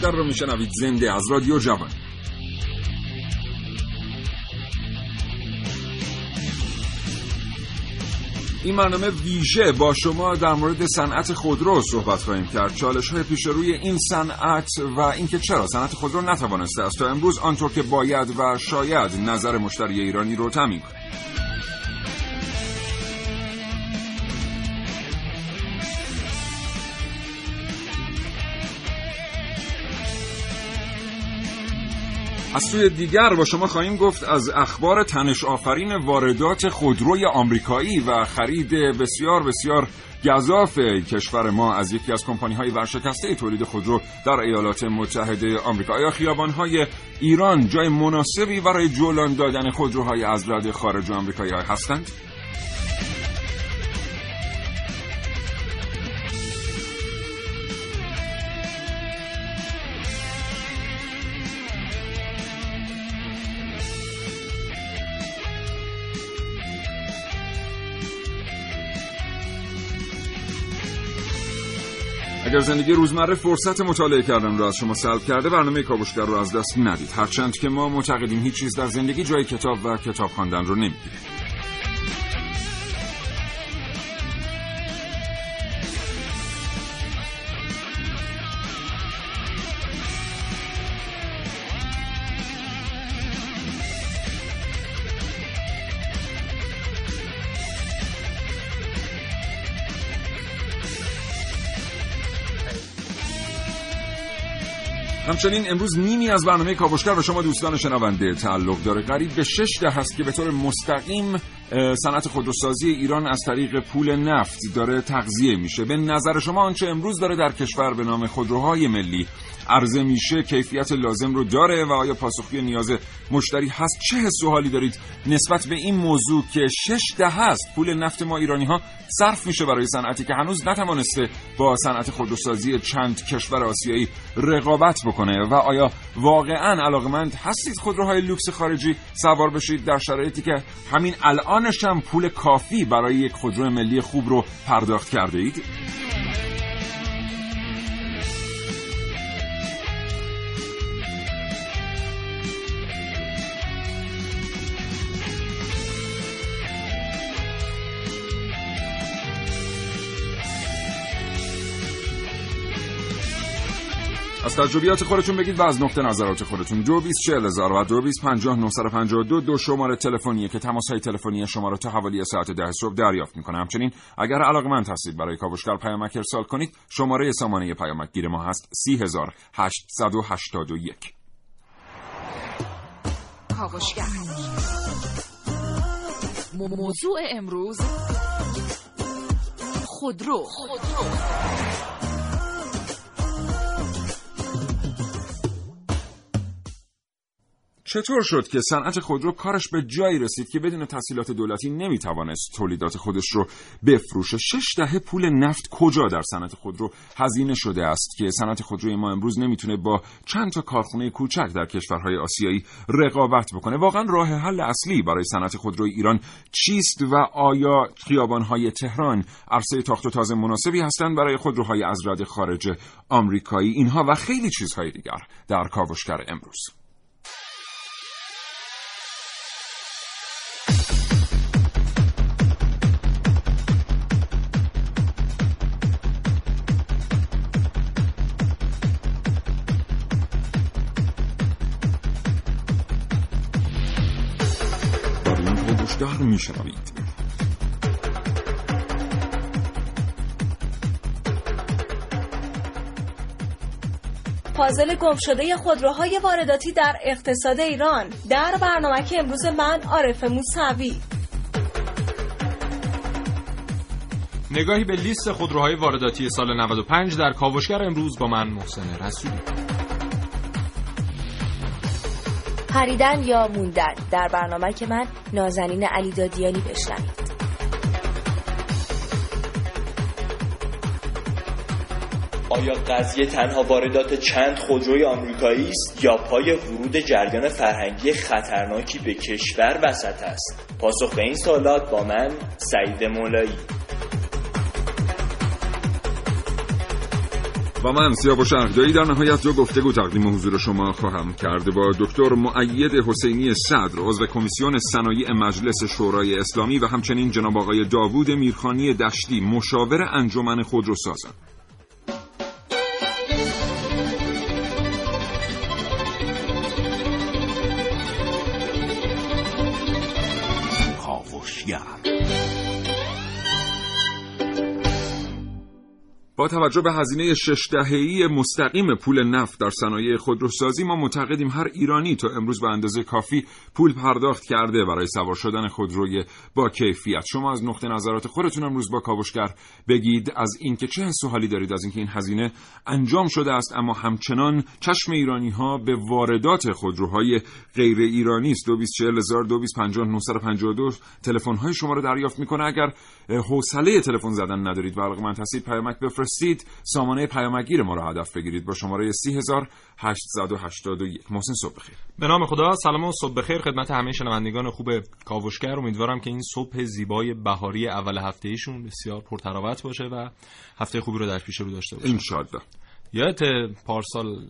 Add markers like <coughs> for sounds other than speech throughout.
کاوشگر رو میشنوید. زنده از رادیو جوان. این برنامه ویژه با شما در مورد صنعت خودرو صحبت خواهیم کرد. چالش های پیش روی این صنعت و اینکه چرا صنعت خودرو نتوانسته است تا امروز آنطور که باید و شاید نظر مشتری ایرانی رو تامین کند. از سوی دیگر با شما خواهیم گفت از اخبار تنش آفرین واردات خودروی آمریکایی و خرید بسیار بسیار گذاف کشور ما از یکی از کمپانی های ورشکسته تولید خودرو در ایالات متحده آمریکا آیا خیابان های ایران جای مناسبی برای جولان دادن خودروهای از رد خارج آمریکایی هستند؟ اگر زندگی روزمره فرصت مطالعه کردن رو از شما سلب کرده برنامه کاوشگر رو از دست ندید. هرچند که ما معتقدیم هیچ چیز در زندگی جای کتاب و کتاب خواندن رو نمی‌گیره همچنین امروز نیمی از برنامه کاوشگر به شما دوستان شنونده تعلق داره. قریب به شش ده هست که به طور مستقیم صنعت خودروسازی ایران از طریق پول نفت داره تغذیه میشه. به نظر شما آنچه امروز داره در کشور به نام خودروهای ملی عرضه میشه کیفیت لازم رو داره و آیا پاسخی نیاز مشتری هست؟ چه حس دارید نسبت به این موضوع که شش ده هست؟ پول نفت ما ایرانی ها صرف میشه برای صنعتی که هنوز نتوانسته با صنعت خودروسازی چند کشور آسیایی رقابت بکنه. و آیا واقعا علاقمند هستید خودروهای لوکس خارجی؟ سوار بشید در شرایطی که همین الانش هم پول کافی برای یک خودرو ملی خوب رو پرداخت کرده اید؟ از تجربیات خودتون بگید و از نقطه نظرات خودتون. دو بیست چهل هزار و دو بیست پنجاه دو دو شماره تلفنیه که تماس های تلفنی شما رو تا حوالی ساعت ده صبح دریافت می‌کنه. همچنین اگر علاقمند هستید برای کاوشگر پیامک ارسال کنید شماره سامانه پیامک گیر ما هست سی هزار هشتصد و هشتاد و یک. موضوع امروز خودرو خودرو چطور شد که صنعت خودرو کارش به جایی رسید که بدون تسهیلات دولتی نمی‌توانست تولیدات خودش رو بفروشه؟ شش دهه پول نفت کجا در صنعت خودرو هزینه شده است که صنعت خودروی ما امروز نمی‌تونه با چند تا کارخونه کوچک در کشورهای آسیایی رقابت بکنه؟ واقعا راه حل اصلی برای صنعت خودروی ایران چیست و آیا خیابانهای تهران عرصه تاخت و تاز مناسبی هستند برای خودروهای از رد خارج آمریکایی اینها و خیلی چیزهای دیگر در کاوشگر امروز؟ کاوشگر میشنوید. پازل گمشده خودروهای وارداتی در اقتصاد ایران. در برنامه که امروز من عارف موسوی. نگاهی به لیست خودروهای وارداتی سال 95 در کاوشگر امروز با من محسن رسولی. خریدن یا موندن. در برنامه که من نازنین علی دادیانی بشنوید. آیا قضیه تنها واردات چند خودروی آمریکایی است یا پای ورود جریان فرهنگی خطرناکی به کشور وسط است؟ پاسخ به این سوالات با من سعید مولایی. و من سیاب و شهردایی در نهایت دو گفتگو تقدیم حضور شما خواهم کرد با دکتر معید حسینی صدر عضو کمیسیون صنایع مجلس شورای اسلامی و همچنین جناب آقای داوود میرخانی دشتی مشاور انجمن خودروسازان. با توجه به هزینه شش دهه‌ای مستقیم پول نفت در صنایع خودروسازی ما معتقدیم هر ایرانی تا امروز به اندازه کافی پول پرداخت کرده برای سوار شدن خودروی با کیفیت. شما از نقطه نظرات خودتون امروز با کاوشگر بگید از اینکه چه حس حالی دارید از اینکه این هزینه انجام شده است اما همچنان چشم ایرانی ها به واردات خودروهای غیر ایرانی است. 224000 تلفن های شما رو دریافت می‌کنه. اگر حوصله تلفن زدن ندارید و علاقمند هستید پیامک بفرستید. سامانه پیامگیر ما رو هدف بگیرید. با شماره 3881 محسن صبح بخیر. به نام خدا سلام و صبح بخیر. خدمت همه شنوندگان خوب کاوشگر. امیدوارم که این صبح زیبای بهاری اول هفته ایشون بسیار پرتراوت باشه و هفته خوبی رو در پیش رو داشته باشه ان یادت پارسال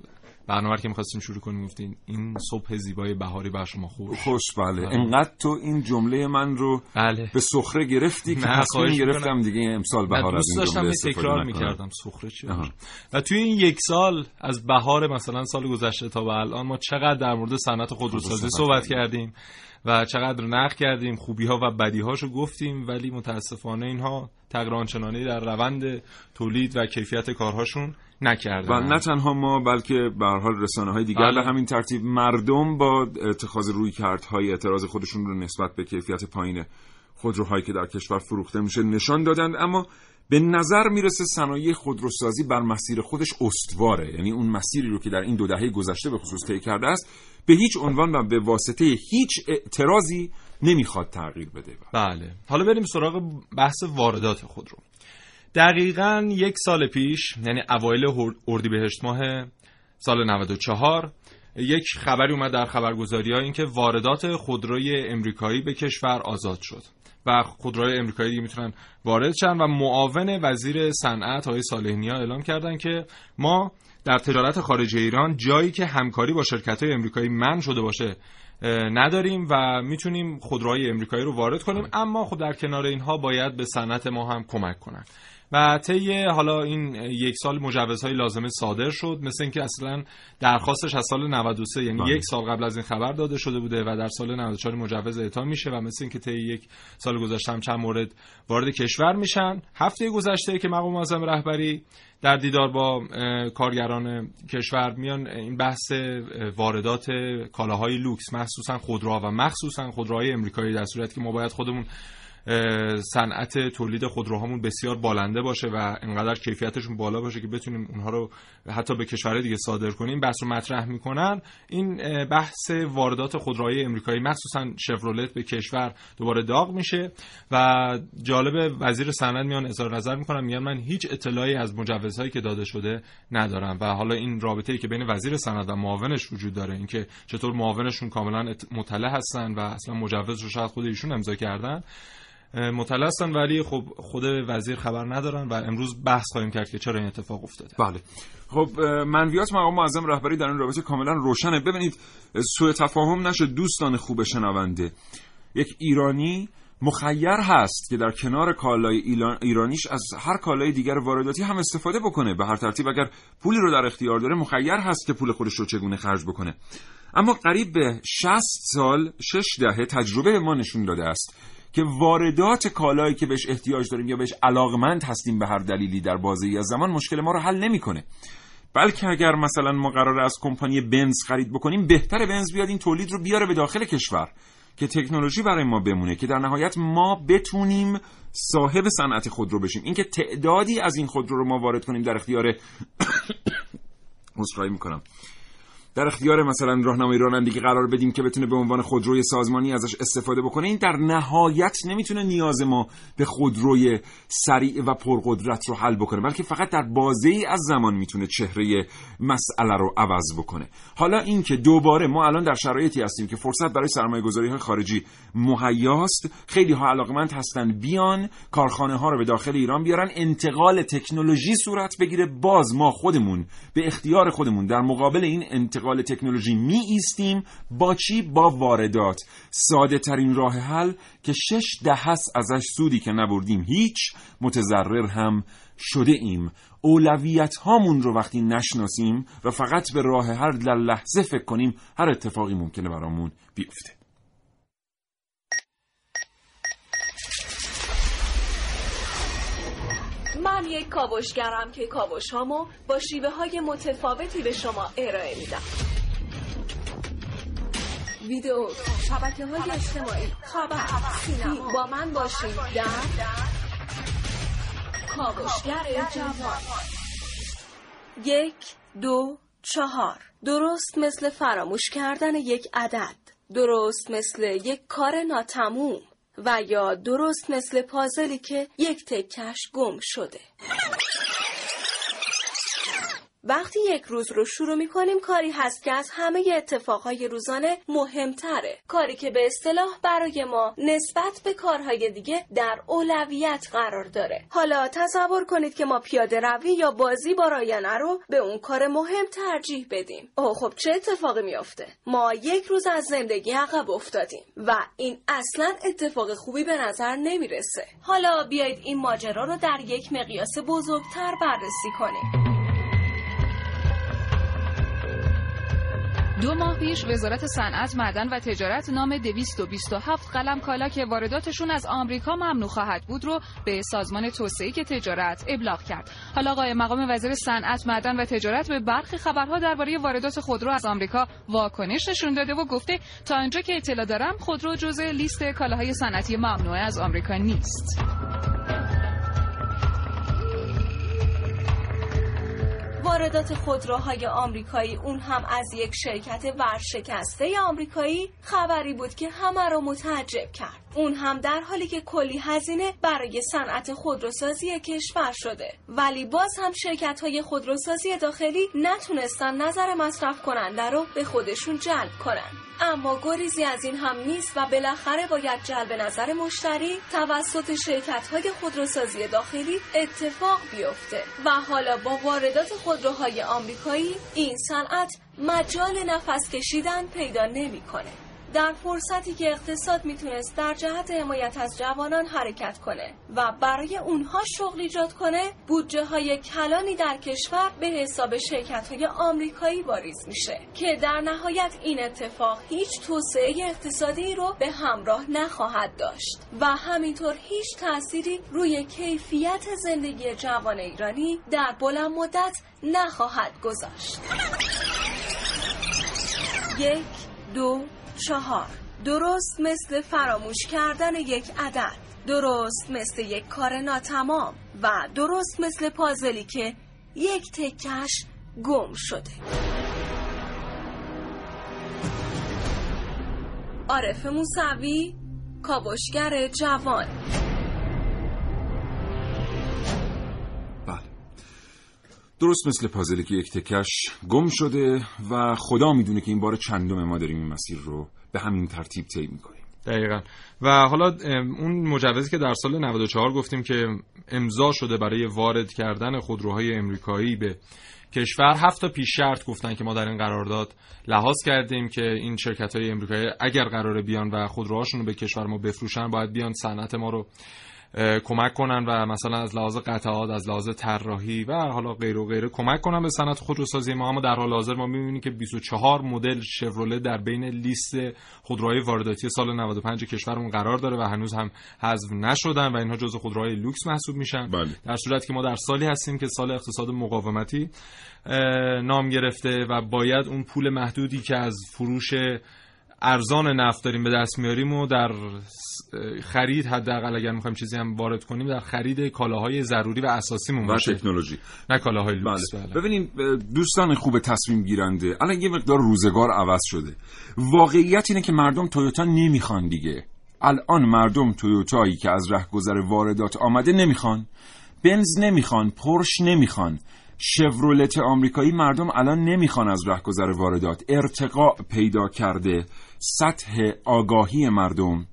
برنامه که می‌خواستیم شروع کنیم گفتین این صبح زیبای بهاری بر شما خوش. خوش بله. انقدر تو این جمله من رو بله. به سخره گرفتی که تصمیم گرفتم دیگه امسال بهار از این جمله تکرار می‌کردم. سخره چی؟ و توی این یک سال از بهار مثلا سال گذشته تا به الان ما چقدر در مورد صنعت خودروسازی صحبت کردیم و چقدر نقد کردیم خوبی ها و بدی هاشو گفتیم ولی متاسفانه اینها تغییر آنچنانی در روند تولید و کیفیت کارهاشون نکردن. و نه تنها ما بلکه به حال رسانه های دیگر بله. همین ترتیب مردم با اتخاذ روی های اعتراض خودشون رو نسبت به کیفیت پایین خودروهایی که در کشور فروخته میشه نشان دادند. اما به نظر می‌رسه صنایع خودروسازی بر مسیر خودش استواره. یعنی اون مسیری رو که در این دو دهه گذشته به خصوص طی کرده است به هیچ عنوان و به واسطه هیچ اعتراضی نمی‌خواد تغییر بده. بله. حالا بریم سراغ بحث واردات خودرو. دقیقا یک سال پیش یعنی اوایل اردیبهشت ماه سال 94 یک خبری اومد در خبرگزاری ها این که واردات خودروی امریکایی به کشور آزاد شد. و خودروهای امریکایی دیگه می‌تونن وارد شن و معاون وزیر صنعت های صالحینی ها اعلام کردن که ما در تجارت خارج ایران جایی که همکاری با شرکت های امریکایی من شده باشه نداریم و می‌تونیم خودروهای امریکایی رو وارد کنیم. اما خود در کنار اینها باید به صنعت ما هم کمک کنن. و طی حالا این یک سال مجوزهای لازمه صادر شد مثل اینکه اصلا درخواستش از سال 93 یعنی بله. یک سال قبل از این خبر داده شده بوده و در سال 94 مجوز اعطا میشه و مثل اینکه طی یک سال گذشته هم چند مورد وارد کشور میشن هفته گذشته که مقام معظم رهبری در دیدار با کارگران کشور میان این بحث واردات کالاهای لوکس مخصوصا خودروها و مخصوصا خودروهای امریکایی در صورتی که ما باید خودمون صنعت تولید خودروهامون بسیار بالنده باشه و انقدر کیفیتشون بالا باشه که بتونیم اونها رو حتی به کشورهای دیگه صادر کنیم. بحث رو مطرح می‌کنن. این بحث واردات خودروهای امریکایی مخصوصا شفرولت به کشور دوباره داغ میشه و جالب وزیر صنعت میان اظهار نظر می‌کنن میگن من هیچ اطلاعی از مجوزهایی که داده شده ندارم و حالا این رابطه ای که بین وزیر صنعت و معاونش وجود داره اینکه چطور معاونشون کاملا مطلع هستن و اصلا مجوز رو شاید خود ایشون امضا کردن. مطلع هستن ولی خب خود وزیر خبر ندارن و امروز بحث خواهیم کرد که چرا این اتفاق افتاده. بله. خب منویات مقام معظم رهبری در این رابطه کاملا روشنه. ببینید سوء تفاهم نشه دوستان خوب شنونده. یک ایرانی مخیر هست که در کنار کالای ایرانیش از هر کالای دیگر وارداتی هم استفاده بکنه. به هر ترتیب اگر پولی رو در اختیار داره مخیر هست که پول خودش رو چگونه خرج بکنه. اما قریب به 60 سال 6 دهه تجربه ما نشون داده است. که واردات کالایی که بهش احتیاج داریم یا بهش علاقمند هستیم به هر دلیلی در بازی از زمان مشکل ما رو حل نمی‌کنه. بلکه اگر مثلا ما قرار از کمپانی بنز خرید بکنیم بهتر بنز بیاد این تولید رو بیاره به داخل کشور که تکنولوژی برای ما بمونه که در نهایت ما بتونیم صاحب صنعت خودرو بشیم. اینکه تعدادی از این خودرو رو ما وارد کنیم در اختیار <coughs> عذرخواهی می‌کنم. در اختیار مثلا راهنمای رانندگی قرار بدیم که بتونه به عنوان خودروی سازمانی ازش استفاده بکنه این در نهایت نمی‌تونه نیاز ما به خودروی سریع و پرقدرت رو حل بکنه بلکه فقط در بازه ای از زمان می‌تونه چهره مسئله رو عوض بکنه. حالا اینکه دوباره ما الان در شرایطی هستیم که فرصت برای سرمایه گذاری های خارجی مهیاست خیلی ها علاقمند هستن بیان کارخانه ها رو به داخل ایران بیارن انتقال تکنولوژی صورت بگیره باز ما خودمون به اختیار خودمون در مقابل این انتقال انتقال تکنولوژی می ایستیم با چی؟ با واردات. ساده ترین راه حل که شش ده ازش سودی که نبردیم هیچ متضرر هم شده ایم. اولویت هامون رو وقتی نشناسیم و فقط به راه در لحظه فکر کنیم هر اتفاقی ممکنه برامون بیفته. من یک کاوشگرم که کاوش هامو با شیوه های متفاوتی به شما ارائه میدم. ویدیو شبکه های اجتماعی. خبر سینما. با من باشید در کاوشگر جوان. یک دو چهار. درست مثل فراموش کردن یک عدد. درست مثل یک کار ناتموم. و یا درست مثل پازلی که یک تکش گم شده. وقتی یک روز رو شروع می کنیم کاری هست که از همه اتفاقهای روزانه مهمتره. کاری که به اصطلاح برای ما نسبت به کارهای دیگه در اولویت قرار داره. حالا تصور کنید که ما پیاده روی یا بازی با رایانه رو به اون کار مهم ترجیح بدیم. اوه خب چه اتفاقی میافته؟ ما یک روز از زندگی عقب افتادیم و این اصلا اتفاق خوبی به نظر نمی‌رسه. حالا بیایید این ماجرا رو در یک مقیاس بزرگتر بررسی کنیم. دو ماه پیش وزارت صنعت معدن و تجارت نام 227 قلم کالا که وارداتشون از آمریکا ممنوع خواهد بود رو به سازمان توسعه تجارت ابلاغ کرد. حالا آقای مقام وزیر صنعت معدن و تجارت به برخی خبرها درباره واردات خودرو از آمریکا واکنش نشون داده و گفته تا اینجا که اطلاع دارم خودرو جزء لیست کالاهای صنعتی ممنوعه از آمریکا نیست. واردات خودروهای آمریکایی اون هم از یک شرکت ورشکسته آمریکایی خبری بود که همه را متعجب کرد. اون هم در حالی که کلی هزینه برای صنعت خودروسازی کشور شده. ولی باز هم شرکت های خودروسازی داخلی نتونستن نظر مصرف کننده رو به خودشون جلب کنن. اما گریزی از این هم نیست و بالاخره باید جلب نظر مشتری توسط شرکت های خودروسازی داخلی اتفاق بیفته و حالا با واردات خودروهای آمریکایی این صنعت مجال نفس کشیدن پیدا نمی‌کنه. در فرصتی که اقتصاد می‌تونست در جهت حمایت از جوانان حرکت کنه و برای اونها شغل ایجاد کنه بودجه های کلانی در کشور به حساب شرکت های آمریکایی واریز میشه که در نهایت این اتفاق هیچ توسعه اقتصادی رو به همراه نخواهد داشت و همینطور هیچ تأثیری روی کیفیت زندگی جوان ایرانی در بلند مدت نخواهد گذاشت. یک دو چهار. درست مثل فراموش کردن یک عدد. درست مثل یک کار ناتمام. و درست مثل پازلی که یک تکش گم شده. عارف موسوی کاوشگر جوان. درست مثل پازلی که یک تکش گم شده و خدا می‌دونه که این بار چندم ما داریم این مسیر رو به همین ترتیب طی می‌کنیم. دقیقا. و حالا اون مجوزی که در سال 94 گفتیم که امضا شده برای وارد کردن خودروهای امریکایی به کشور هفت تا پیش شرط گفتن که ما در این قرارداد لحاظ کردیم که این شرکت های امریکایی اگر قراره بیان و خودروهاشون رو به کشور ما بفروشن باید بیان صنعت ما رو کمک کنن و مثلا از لحاظ قطعات از لحاظ طراحی و حالا غیر و غیره کمک کنن به صنعت خودروسازی ما اما در حال حاضر ما می‌بینیم که 24 مدل شفروله در بین لیست خودروهای وارداتی سال 95 کشورمون قرار داره و هنوز هم حذف نشدن و اینها جزو خودروهای لوکس محسوب میشن بله. در صورتی که ما در سالی هستیم که سال اقتصاد مقاومتی نام گرفته و باید اون پول محدودی که از فروش ارزان نفت داریم به دست میاریم و در خرید حداقل اگر می‌خوایم چیزی هم وارد کنیم در خرید کالاهای ضروری و اساسیمون و تکنولوژی. نه کالاهای لوکس بله. ببینیم دوستان خوب تصمیم گیرنده. الان یه مقدار روزگار عوض شده. واقعیت اینه که مردم تویوتا نمی‌خوان دیگه. الان مردم تویوتایی که از رهگذر واردات آمده نمی‌خوان. بنز نمی‌خوان پرش نمی‌خوان. شورولت آمریکایی مردم الان نمی‌خوان از رهگذر واردات. ارتقاء پیدا کرده. سطح آگاهی مردم.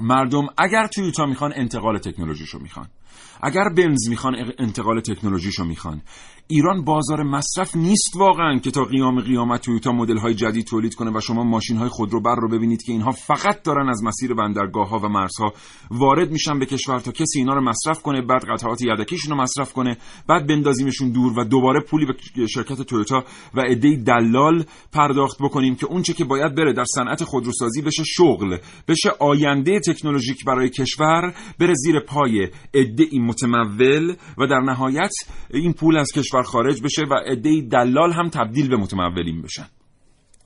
مردم اگر تویوتا می‌خوان انتقال تکنولوژیشو می‌خوان. اگر بنز می‌خوان انتقال تکنولوژیشو می‌خوان. ایران بازار مصرف نیست واقعا که تا قیام قیامت تویوتا مدل های جدید تولید کنه و شما ماشین های خودرو بر رو ببینید که اینها فقط دارن از مسیر بندرگاه ها و مرزها وارد میشن به کشور تا کسی اینا رو مصرف کنه بعد قطعات یدکیشون رو مصرف کنه بعد بندازیمشون دور و دوباره پولی به شرکت تویوتا و عده دلال پرداخت بکنیم که اونچه که باید بره در صنعت خودروسازی بشه شغل بشه آینده تکنولوژیک برای کشور بره زیر پای عده متمول و در نهایت این پول از کشور خارج بشه و عده دلال هم تبدیل به متمولین بشن.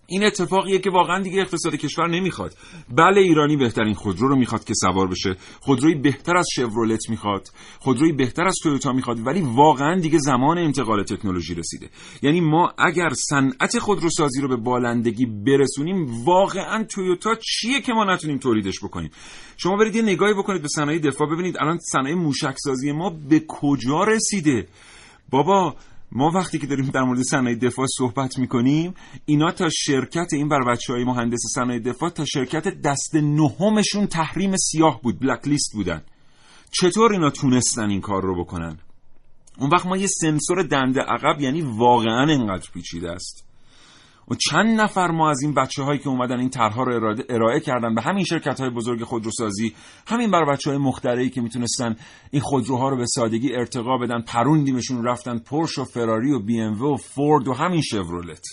این اتفاقیه که واقعا دیگه اقتصاد کشور نمی‌خواد. بله ایرانی بهترین خودرو رو می‌خواد که سوار بشه. خودروی بهتر از شورولت می‌خواد. خودروی بهتر از تویوتا می‌خواد. ولی واقعا دیگه زمان انتقال تکنولوژی رسیده. یعنی ما اگر صنعت خودروسازی رو به بالندگی برسونیم واقعا تویوتا چیه که ما نتونیم تولیدش بکنیم؟ شما برید یه نگاهی بکنید به صنایع دفاع. ببینید الان صنایع موشک سازی ما به کجا رسیده؟ بابا ما وقتی که داریم در مورد صنایع دفاع صحبت می‌کنیم اینا تا شرکت این بر بچه های مهندس صنایع دفاع تا شرکت دست نهمشون تحریم سیاه بود بلک لیست بودن. چطور اینا تونستن این کار رو بکنن؟ اون وقت ما یه سنسور دنده عقب یعنی واقعا انقدر پیچیده است. و چند نفر ما از این بچه هایی که اومدن این طرحها رو ارائه کردن به همین شرکت های بزرگ خودروسازی همین بر بچه های مخترعی که می‌تونستن این خودروها رو به سادگی ارتقا بدن پروندیمشون رفتن پرش و فراری و بی ام و فورد و همین شورولت.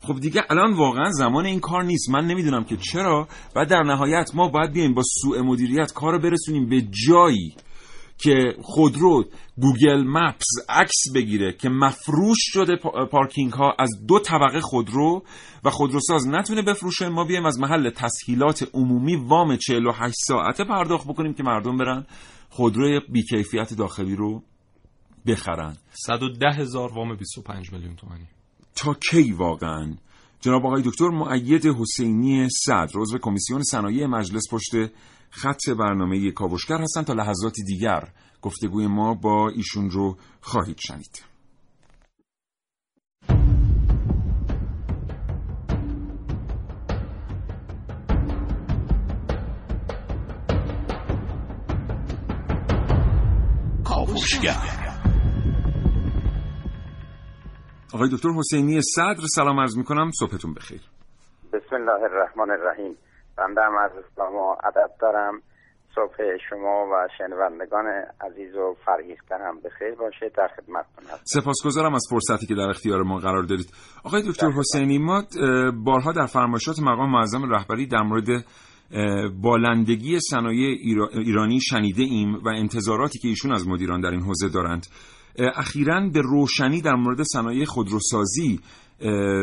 خب دیگه الان واقعا زمان این کار نیست. من نمی‌دونم که چرا و در نهایت ما باید بیایم با سوء مدیریت کار رو برسونیم به جایی که خودرو Google Maps عکس بگیره که مفروش شده پارکینگ ها از دو طبقه خودرو و خودروساز نتونه بفروشه. ما بیایم از محل تسهیلات عمومی وام 48 ساعته پرداخت بکنیم که مردم برن خودروی بیکیفیت داخلی رو بخرن. 110 هزار وام 25 میلیون تومانی. تا کی واقعا؟ جناب آقای دکتر معید حسینی صدر عضو کمیسیون صنایع مجلس پشت خط برنامه کاوشگر هستن تا لحظاتی دیگر گفتگوی ما با ایشون رو خواهید شنید. کاوشگر. آقای دکتر حسینی صدر سلام عرض می کنم صبحتون بخیر. بسم الله الرحمن الرحیم. بنده هم از اسلام و ادب دارم. صبح شما و شنوندگان عزیز و فرهیخته هم بخیر باشه. در خدمتتون هستم. سپاسگزارم از فرصتی که در اختیار ما قرار دارید. آقای دکتر حسینی ما بارها در فرمایشات مقام معظم رهبری در مورد بالندگی صنایع ایرانی شنیده ایم و انتظاراتی که ایشون از مدیران در این حوزه دارند. اخیرا به روشنی در مورد صنایع خودروسازی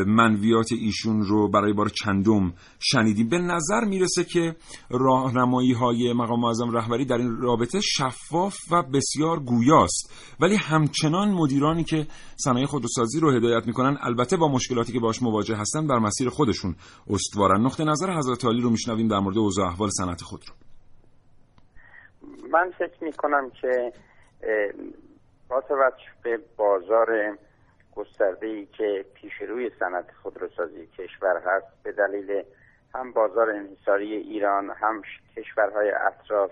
منویات ایشون رو برای بار چندم شنیدیم. به نظر می‌رسه که راهنمایی های مقام معظم رهبری در این رابطه شفاف و بسیار گویاست. ولی همچنان مدیرانی که صنایع خودروسازی رو هدایت می‌کنن البته با مشکلاتی که باش مواجه هستن بر مسیر خودشون استوارن. نقطه نظر حضرت عالی رو میشنویم در مورد اوضاع احوال صنعت خودرو من فکر می‌کنم که با توجه به بازار گسترده ای که پیش روی صنعت خودروسازی کشور هست به دلیل هم بازار انحصاری ایران هم کشورهای اطراف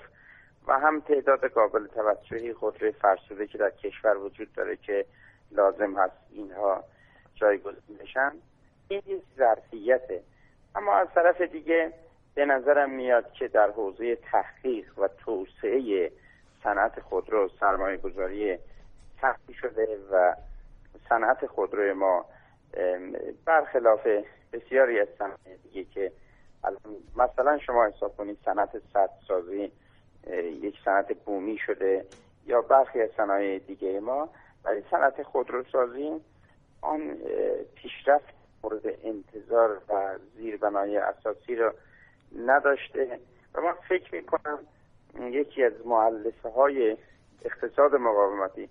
و هم تعداد قابل توجهی خودروی فرسوده که در کشور وجود داره که لازم هست اینها جایگزین بشن. این یک ظرفیته. اما از طرف دیگه به نظرم میاد که در حوزه تحقیق و توسعه صنعت خودرو سرمایه گذاری سختی شده و صنعت خودروی ما برخلاف بسیاری از صنایع دیگه که مثلا شما حساب کنید صنعت سد سازی یک صنعت بومی شده یا برخی از صنایع دیگه ما ولی صنعت خودروسازی آن پیشرفت مورد انتظار و زیربنای اساسی را نداشته و من فکر می کنم یکی از معلفه های اقتصاد مقاومتی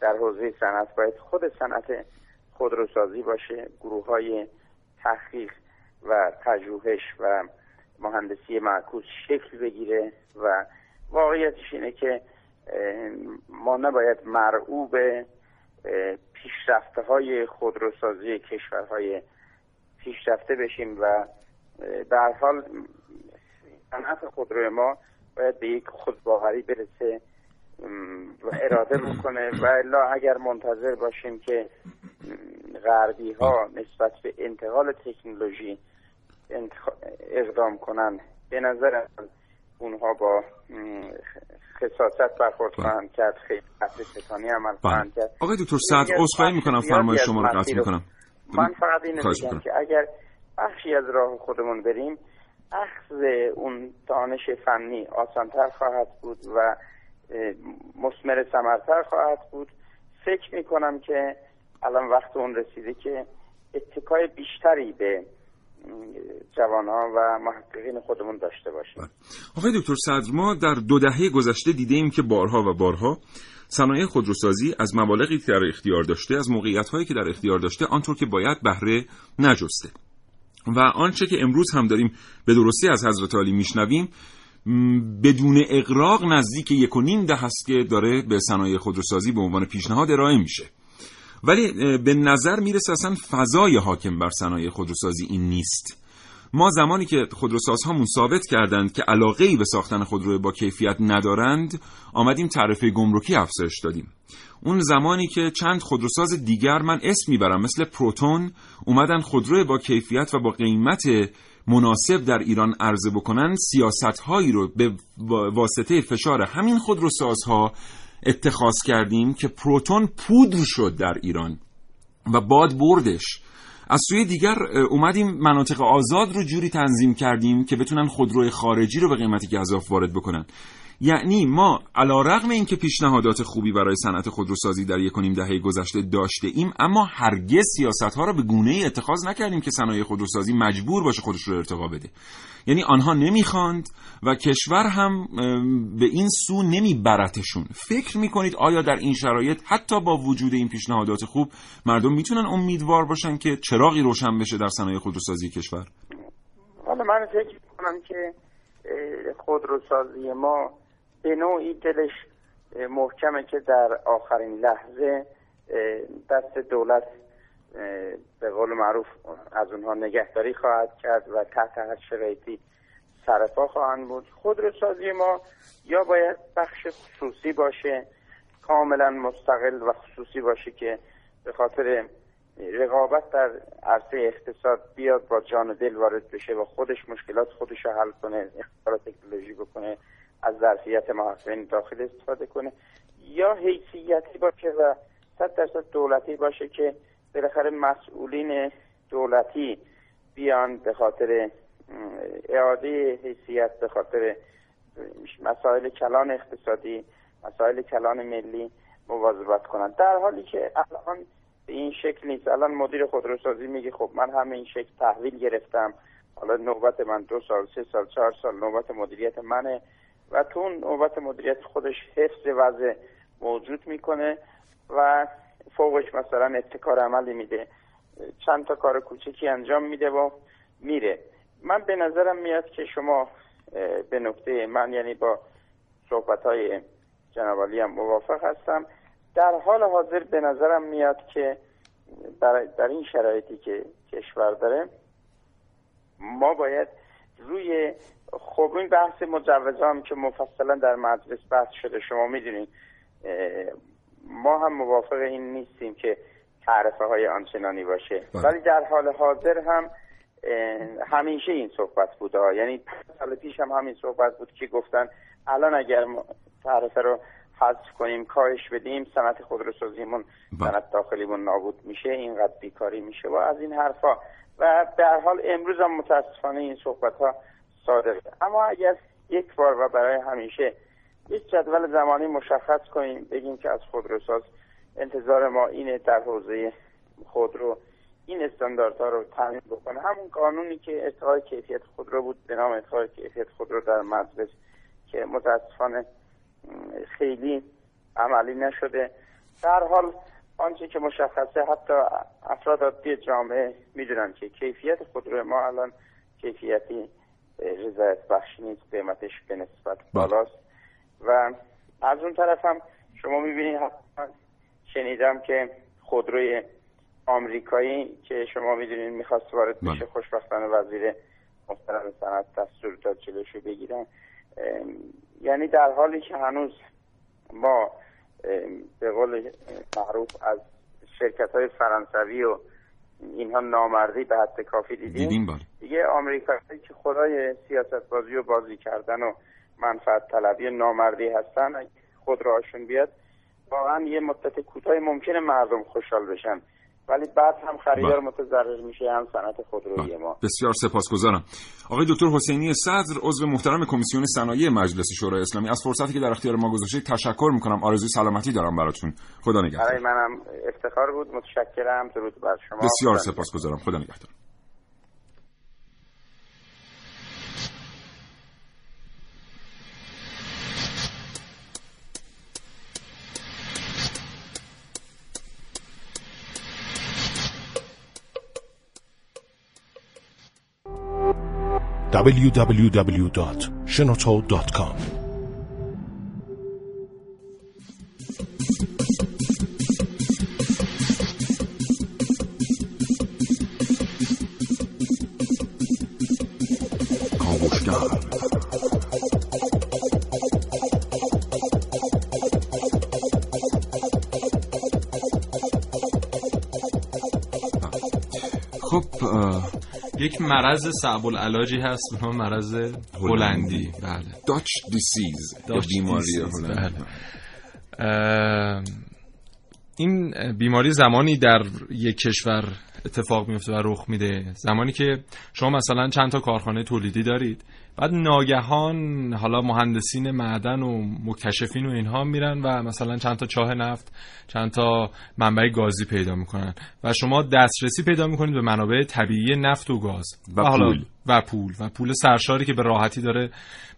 در حوزه صنعت باید خود صنعت خودروسازی باشه گروه های تحقیق و پژوهش و مهندسی معکوس شکل بگیره و واقعیتش اینه که ما نباید مرعوب پیشرفته های خودروسازی کشورهای پیشرفته بشیم و در حال صنعت خودروی ما باید به یک خودباوری برسه. اراده بکنه و الا اگر منتظر باشیم که غربی ها نسبت به انتقال تکنولوژی اقدام کنن به نظر اونها با خصاصت برخورد خواهند کرد خیلی ستانی عمل بله. خواهند کرد. آقای دکتر صدر عذرخواهی می‌کنم فرمایش شما رو قطع می‌کنم. من فقط اینو میگم که اگر بخشی از راه خودمون بریم اخذ اون دانش فنی آسانتر خواهد بود و مسمر سمرتر خواهد بود. فکر می‌کنم که الان وقت اون رسیده که اتکای بیشتری به جوانها و محققین خودمون داشته باشیم. بله. آقای دکتر صدر ما در دو دهه گذشته دیده ایم که بارها و بارها صنایع خودروسازی از مبالغی که در اختیار داشته از موقعیت هایی که در اختیار داشته آنطور که باید بهره نجسته. و آنچه که امروز هم داریم به درستی از حضرت علی میشنویم بدون اقراق نزدیک یک و نیم ده هست که داره به صنایع خودروسازی به عنوان پیشنهاد ارائه میشه. ولی به نظر می‌رسه اصلا فضای حاکم بر صنایع خودروسازی این نیست. ما زمانی که خودروسازهامون ثابت کردند که علاقه ای به ساختن خودرو با کیفیت ندارند آمدیم تعرفه گمرکی افزایش دادیم. اون زمانی که چند خودروساز دیگر من اسم می‌برم مثل پروتون اومدن خودرو با کیفیت و با قیمت مناسب در ایران عرضه بکنن سیاست هایی رو به واسطه فشار همین خودروسازها اتخاذ کردیم که پروتون پودر شد در ایران و باد بردش. از سوی دیگر اومدیم مناطق آزاد رو جوری تنظیم کردیم که بتونن خودروی خارجی رو به قیمتی گذاف وارد بکنن. یعنی ما علا رغم اینکه پیشنهادات خوبی برای صنعت خودروسازی در یک نیم دهه گذشته داشته ایم اما هرگز سیاست ها را به گونه ای اتخاذ نکردیم که صنایع خودروسازی مجبور باشه خودش رو ارتقا بده. یعنی آنها نمی‌خواند و کشور هم به این سو نمیبرتشون. فکر می‌کنید آیا در این شرایط حتی با وجود این پیشنهادات خوب مردم می‌تونن امیدوار باشن که چراغی روشن بشه در صنایع خودروسازی کشور؟ حالا من فکر می‌کنم که خودروسازی ما به نوعی دلش محکمه که در آخرین لحظه دست دولت به قول معروف از اونها نگهداری خواهد کرد و تحت هر شرایطی سرپا خواهند بود. خودروسازی ما یا باید بخش خصوصی باشه کاملا مستقل و خصوصی باشه که به خاطر رقابت در عرصه اقتصاد بیاد با جان و دل وارد بشه و خودش مشکلات خودش رو حل کنه اختراع تکنولوژی بکنه. از ظرفیت محاسبین داخل استفاده کنه. یا حیثیتی باشه و صد درصد دولتی باشه که بالاخره مسئولین دولتی بیان به خاطر اعاده حیثیت به خاطر مسائل کلان اقتصادی مسائل کلان ملی مواظبت کنند. در حالی که الان به این شکل نیست. الان مدیر خودروسازی میگه خب من همه این شکل تحویل گرفتم. حالا نوبت من دو سال سه سال چهار سال نوبت مدیریت منه. و تو اون نوبت مدیریت خودش حفظ وضع موجود می‌کنه و فوقش مثلا ابتکار عملی میده. چند تا کار کوچکی انجام میده و میره. من به نظرم میاد که شما به نکته من یعنی با صحبت های جنابالی هم موافق هستم. در حال حاضر به نظرم میاد که در, در این شرایطی که کشور داره ما باید روی خب این بحث مجوزها هم که مفصلا در مجلس بحث شده شما می‌دونید ما هم موافق این نیستیم که تعرفه های آنچنانی باشه بله. ولی در حال حاضر هم همیشه این صحبت بوده یعنی سال پیش هم همین صحبت بود که گفتن الان اگر تعرفه رو حذف کنیم کاهش بدیم صنعت خودروسازیمون بله. صنعت داخلیمون نابود میشه اینقدر بیکاری میشه و از این حرفا و در حال امروز هم متاسفانه این صحبت ها صادقه اما اگر یک بار و برای همیشه یک جدول زمانی مشخص کنیم بگیم که از خودروساز انتظار ما اینه در حوزه خودرو این استانداردها رو تعمین بکنه. همون قانونی که ارتقای کیفیت خودرو بود به نام ارتقای کیفیت خودرو در مجلس که متاسفانه خیلی عملی نشده. در حال آنچه که مشخصه حتی افراد عادی جامعه می‌دونن که کیفیت خودرو ما الان کیفیتی رضایت بخش نیست قیمتش به نسبت بالاست. و از اون طرف هم شما می‌بینید شنیدم که خودروی آمریکایی که شما می‌دونید می‌خواست وارد بشه خوشبختانه وزیر محترم صنعت دستور داد جلوشو بگیرن. یعنی در حالی که هنوز ما به قول معروف از شرکت های فرانسوی و اینها نامردی به حد کافی دیدیم, دیدیم بار. دیگه آمریکایی که خدای سیاست بازی و بازی کردن و منفعت طلبی نامردی هستن خود راشون بیاد واقعا یه مدت کوتاه ممکنه مردم خوشحال بشن ولی بعد هم خریدار متضرر میشه هم صنعت خودرویی ما. بسیار سپاسگزارم. آقای دکتر حسینی صدر عضو محترم کمیسیون صنایع مجلس شورای اسلامی. از فرصتی که در اختیار ما گذاشتید تشکر می‌کنم. آرزوی سلامتی دارم براتون. خدا نگهدار. برای منم افتخار بود. متشکرم. درود بر شما. بسیار سپاسگزارم. خدا نگهدار. www.shenoto.com یک مرض صعب العلاجی هست به نام مرض هلندی. بله. داچ دیسیز بیماری هلندی. بله. این بیماری زمانی در یک کشور اتفاق میفته و رخ میده زمانی که شما مثلا چند تا کارخانه تولیدی دارید بعد ناگهان حالا مهندسین معدن و مکتشفین و اینها میرن و مثلا چند تا چاه نفت چند تا منبع گازی پیدا می‌کنن و شما دسترسی پیدا می‌کنید به منابع طبیعی نفت و گاز و حالا پول. و پول. و پول سرشاری که به راحتی داره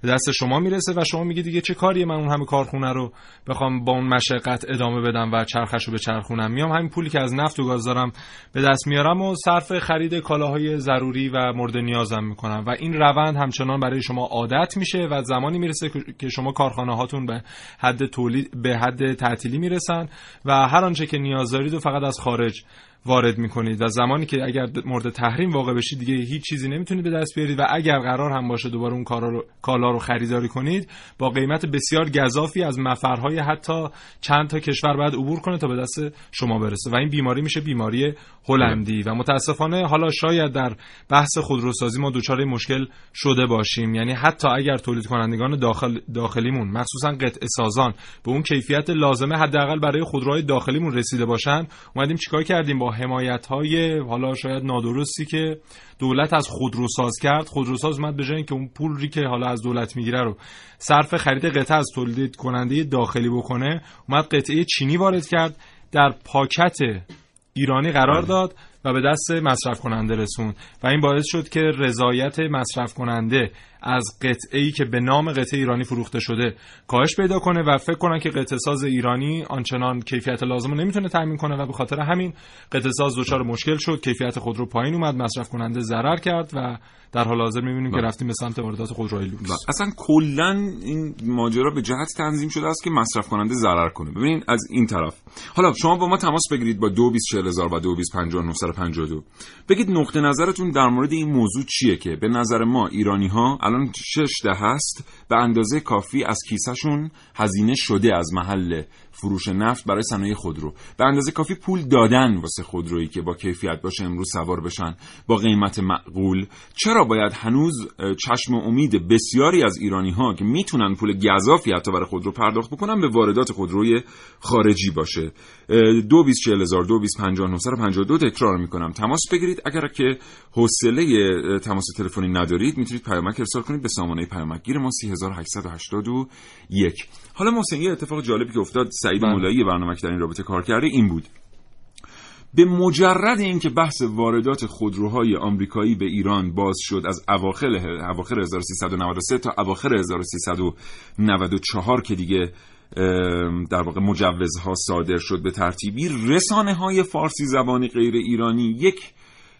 به دست شما می‌رسه و شما میگی دیگه چه کاریه من اون همه کارخونه رو بخوام با اون مشقت ادامه بدم و چرخش رو به چرخونم. میام همین پولی که از نفت و گاز دارم به دست میارم و صرف خرید کالاهای ضروری و مورد نیازم می‌کنم. و این روند همچنان برای شما عادت میشه و زمانی می‌رسه که شما کارخانه هاتون به حد تولید به حد تعطیلی می‌رسن و هر آنچه که نیاز دارید و فقط از خارج وارد می‌کنید و زمانی که اگر مورد تحریم واقع بشید دیگه هیچ چیزی نمی‌تونید به دست بیارید و اگر قرار هم باشه دوباره اون کالا رو, کالا رو خریداری کنید با قیمت بسیار گذافی از مفرهای حتی چند تا کشور بعد عبور کنه تا به دست شما برسه. و این بیماری میشه بیماری هلندی. و متاسفانه حالا شاید در بحث خودروسازی ما دچار مشکل شده باشیم. یعنی حتی اگر تولید کنندگان داخل داخلیمون مخصوصا قطع سازان به اون کیفیت لازمه حداقل برای خودروهای داخلیمون رسیده باشن اومدیم چیکار کردیم؟ با حمایت های حالا شاید نادرستی که دولت از خودروساز کرد. خودروساز اومد به جای اینکه اون پولی که حالا از دولت می‌گیره رو صرف خرید قطعه از تولید کننده داخلی بکنه اومد قطعه چینی وارد کرد در پاکت ایرانی قرار داد و به دست مصرف کننده رسوند. و این باعث شد که رضایت مصرف کننده از قطعه ای که به نام قطعه ایرانی فروخته شده کاهش پیدا کنه و فکر کنن که قطعه ساز ایرانی آنچنان کیفیت لازم رو نمی‌تونه تامین کنه و به خاطر همین قطعه ساز دچار مشکل شد. کیفیت خودرو پایین اومد مصرف کننده ضرر کرد و در حال حاضر می‌بینیم که بله. رفتیم به سمت واردات خودروهای لوکس. اصلا کلا این ماجرا به جهت تنظیم شده است که مصرف کننده ضرر کنه. ببینید از این طرف. حالا شما با ما تماس بگیرید با 224000 و 225952 بگید نقطه نظرتون در مورد این موضوع چیه که به نظر ما ایرانی ها الان شش ده هست به اندازه کافی از کیسهشون هزینه شده از محل. فروش نفت برای صنایع خودرو. به اندازه کافی پول دادن واسه خودرویی که با کیفیت باشه امروز سوار بشن. با قیمت معقول. چرا باید هنوز چشم امید بسیاری از ایرانی ها که می‌تونن پول گذافی حتی برای خودرو پرداخت بکنن به واردات خودروی خارجی باشه؟ دو بیس چهل هزار دو بیس پنجاه دو تکرار می‌کنم. تماس بگیرید. اگر که حوصله تماس تلفنی ندارید می‌تونید پیامک ارسال کنید به سامانه پیامک گیر ما 3881 حالا محسن یه اتفاق جالبی که افتاد سعید بله. مولایی برنامه که در این رابطه کار کرده این بود به مجرد اینکه بحث واردات خودروهای آمریکایی به ایران باز شد از اواخر اواخر 1393 تا اواخر 1394 که دیگه در واقع مجوزها صادر شد به ترتیبی رسانه های فارسی زبانی غیر ایرانی یک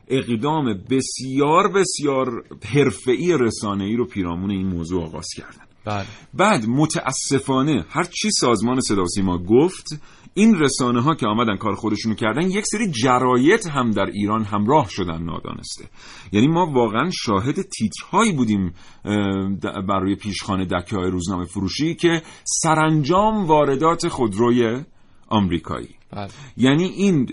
اقدام بسیار بسیار حرفه‌ای رسانه‌ای رو پیرامون این موضوع آغاز کردن بله. بعد متاسفانه هر چی سازمان صدا ما گفت این رسانه ها که آمدن کار خودشونو کردن یک سری جرایت هم در ایران همراه شدن نادانسته یعنی ما واقعا شاهد تیترهایی بودیم برای پیشخانه دکه های روزنامه فروشی که سرانجام واردات خودروی آمریکایی بله. یعنی این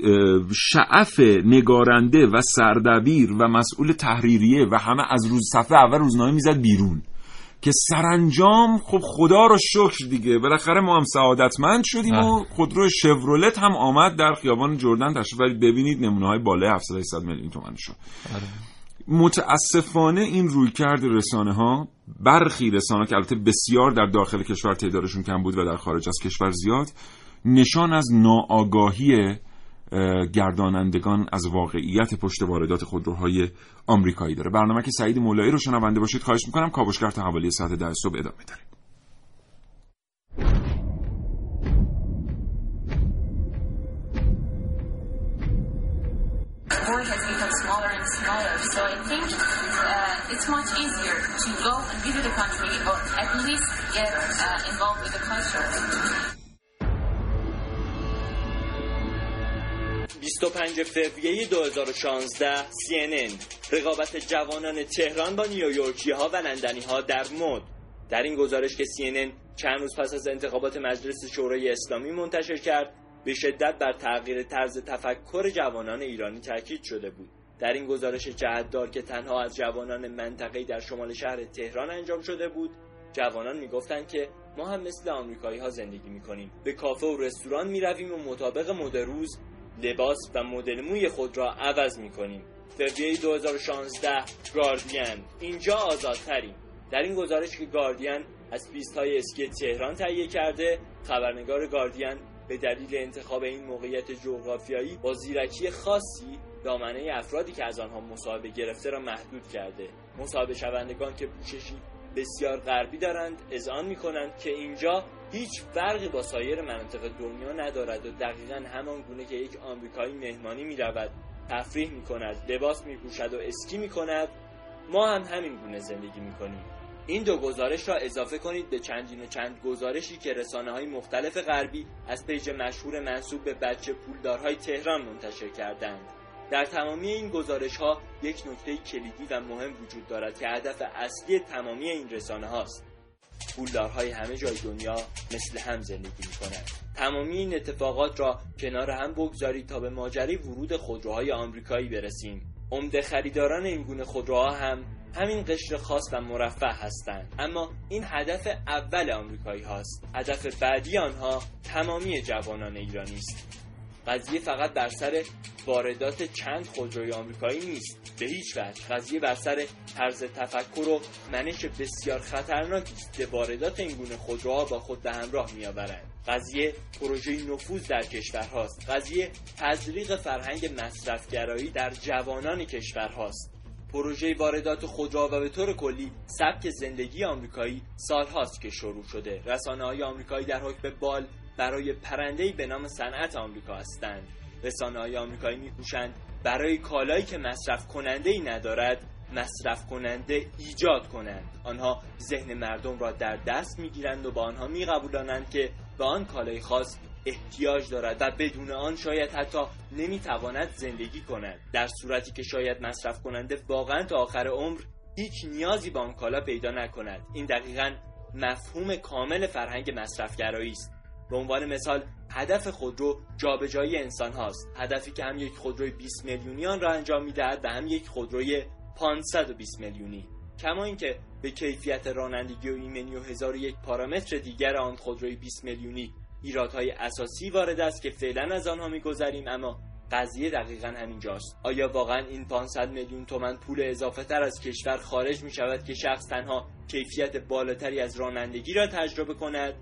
شعف نگارنده و سردبیر و مسئول تحریریه و همه از روز صفحه اول روزنامه می‌زد بیرون که سرانجام خب خدا رو شکر دیگه. بالاخره ما هم سعادتمند شدیم و خودرو شورولت هم آمد در خیابان جردن. تشریف برید ببینید نمونه های بالای 700 میلیون تومنشو آره. متاسفانه این رویکرد رسانه ها برخی رسانه که البته بسیار در داخل کشور تعدادشون کم بود و در خارج از کشور زیاد نشان از ناآگاهی گردانندگان از واقعیت پشت واردات خودروهای آمریکایی داره برنامه که سعید مولایی رو شنونده باشید خواهش می‌کنم کاوشگر تا حوالی ساعت ده صبح ادامه داره. 25 فوریه 2016 CNN رقابت جوانان تهران با نیویورکی ها و لندنی ها در مد. در این گزارش که CNN چند روز پس از انتخابات مجلس شورای اسلامی منتشر کرد به شدت بر تغییر طرز تفکر جوانان ایرانی تاکید شده بود. در این گزارش جهتدار که تنها از جوانان منطقه‌ای در شمال شهر تهران انجام شده بود جوانان می‌گفتند که ما هم مثل آمریکایی ها زندگی می‌کنیم. به کافه و رستوران می‌رویم و مطابق مد روز لباس و مدل موی خود را عوض می کنیم فوریه 2016 گاردین. اینجا آزادتریم. در این گزارش که گاردین از پیست های اسکی تهران تهیه کرده خبرنگار گاردین به دلیل انتخاب این موقعیت جغرافیایی با زیرکی خاصی دامنه افرادی که از آنها مصاحبه گرفته را محدود کرده. مصاحبه شوندگان که پوششی بسیار غربی دارند اذعان می کنند که اینجا هیچ فرقی با سایر مناطق دنیا ندارد و دقیقا همان گونه که یک آمریکایی مهمانی می رود تفریح می کند لباس می و اسکی می کند ما هم همین گونه زندگی می کنیم این دو گزارش را اضافه کنید به چندین و چند گزارشی که رسانه های مختلف غربی از page مشهور منسوب به بچه پولدارهای تهران منتشر کردند. در تمامی این گزارش ها یک نکته کلیدی و مهم وجود دارد که هدف اصلی تمامی این رسانه هاست پولدارهای همه جای دنیا مثل هم زندگی می کنند تمامی این اتفاقات را کنار هم بگذارید تا به ماجری ورود خودروهای آمریکایی برسیم. عمده خریداران این گونه خودروها هم همین قشر خاص و مرفه هستند. اما این هدف اول آمریکایی هاست. هدف بعدی آنها تمامی جوانان ایرانی است. قضیه فقط بر سر واردات چند خودروی آمریکایی نیست. به هیچ وجه. قضیه بر سر طرز تفکر و منش بسیار خطرناکی است که واردات این گونه خودروها با خود به همراه میآورند. قضیه پروژه نفوذ در کشور هاست. قضیه تزریق فرهنگ مصرفگرایی در جوانان کشور هاست. پروژه واردات خودرو و به طور کلی سبک زندگی آمریکایی سالهاست که شروع شده. رسانه های آمریکایی در حکم بال برای پرندهی به نام صنعت آمریکا هستند. رسانه های آمریکایی میکوشند برای کالایی که مصرف کننده ای ندارد مصرف کننده ایجاد کنند. آنها ذهن مردم را در دست می‌گیرند و با آنها میقبولانند که به آن کالای خاص احتیاج دارد و بدون آن شاید حتی نمی‌تواند زندگی کند. در صورتی که شاید مصرف کننده واقعا تا آخر عمر هیچ نیازی به آن کالا پیدا نکند. این دقیقا مفهوم کامل فرهنگ مصرفگرایی است. به عنوان مثال هدف خودرو جابجایی انسان هاست. هدفی که هم یک خودروی 20 میلیونیان را انجام می‌دهد و هم یک خودروی 520 میلیونی. کما اینکه به کیفیت رانندگی و ایمنی و هزار یک پارامتر دیگر آن خودروی 20 میلیونی ایرادهای اساسی وارد است که فعلا از آنها میگذریم اما قضیه دقیقا همینجاست. آیا واقعا این 500 میلیون تومن پول اضافه تر از کشور خارج می شود که شخص تنها کیفیت بالاتری از رانندگی را تجربه کند؟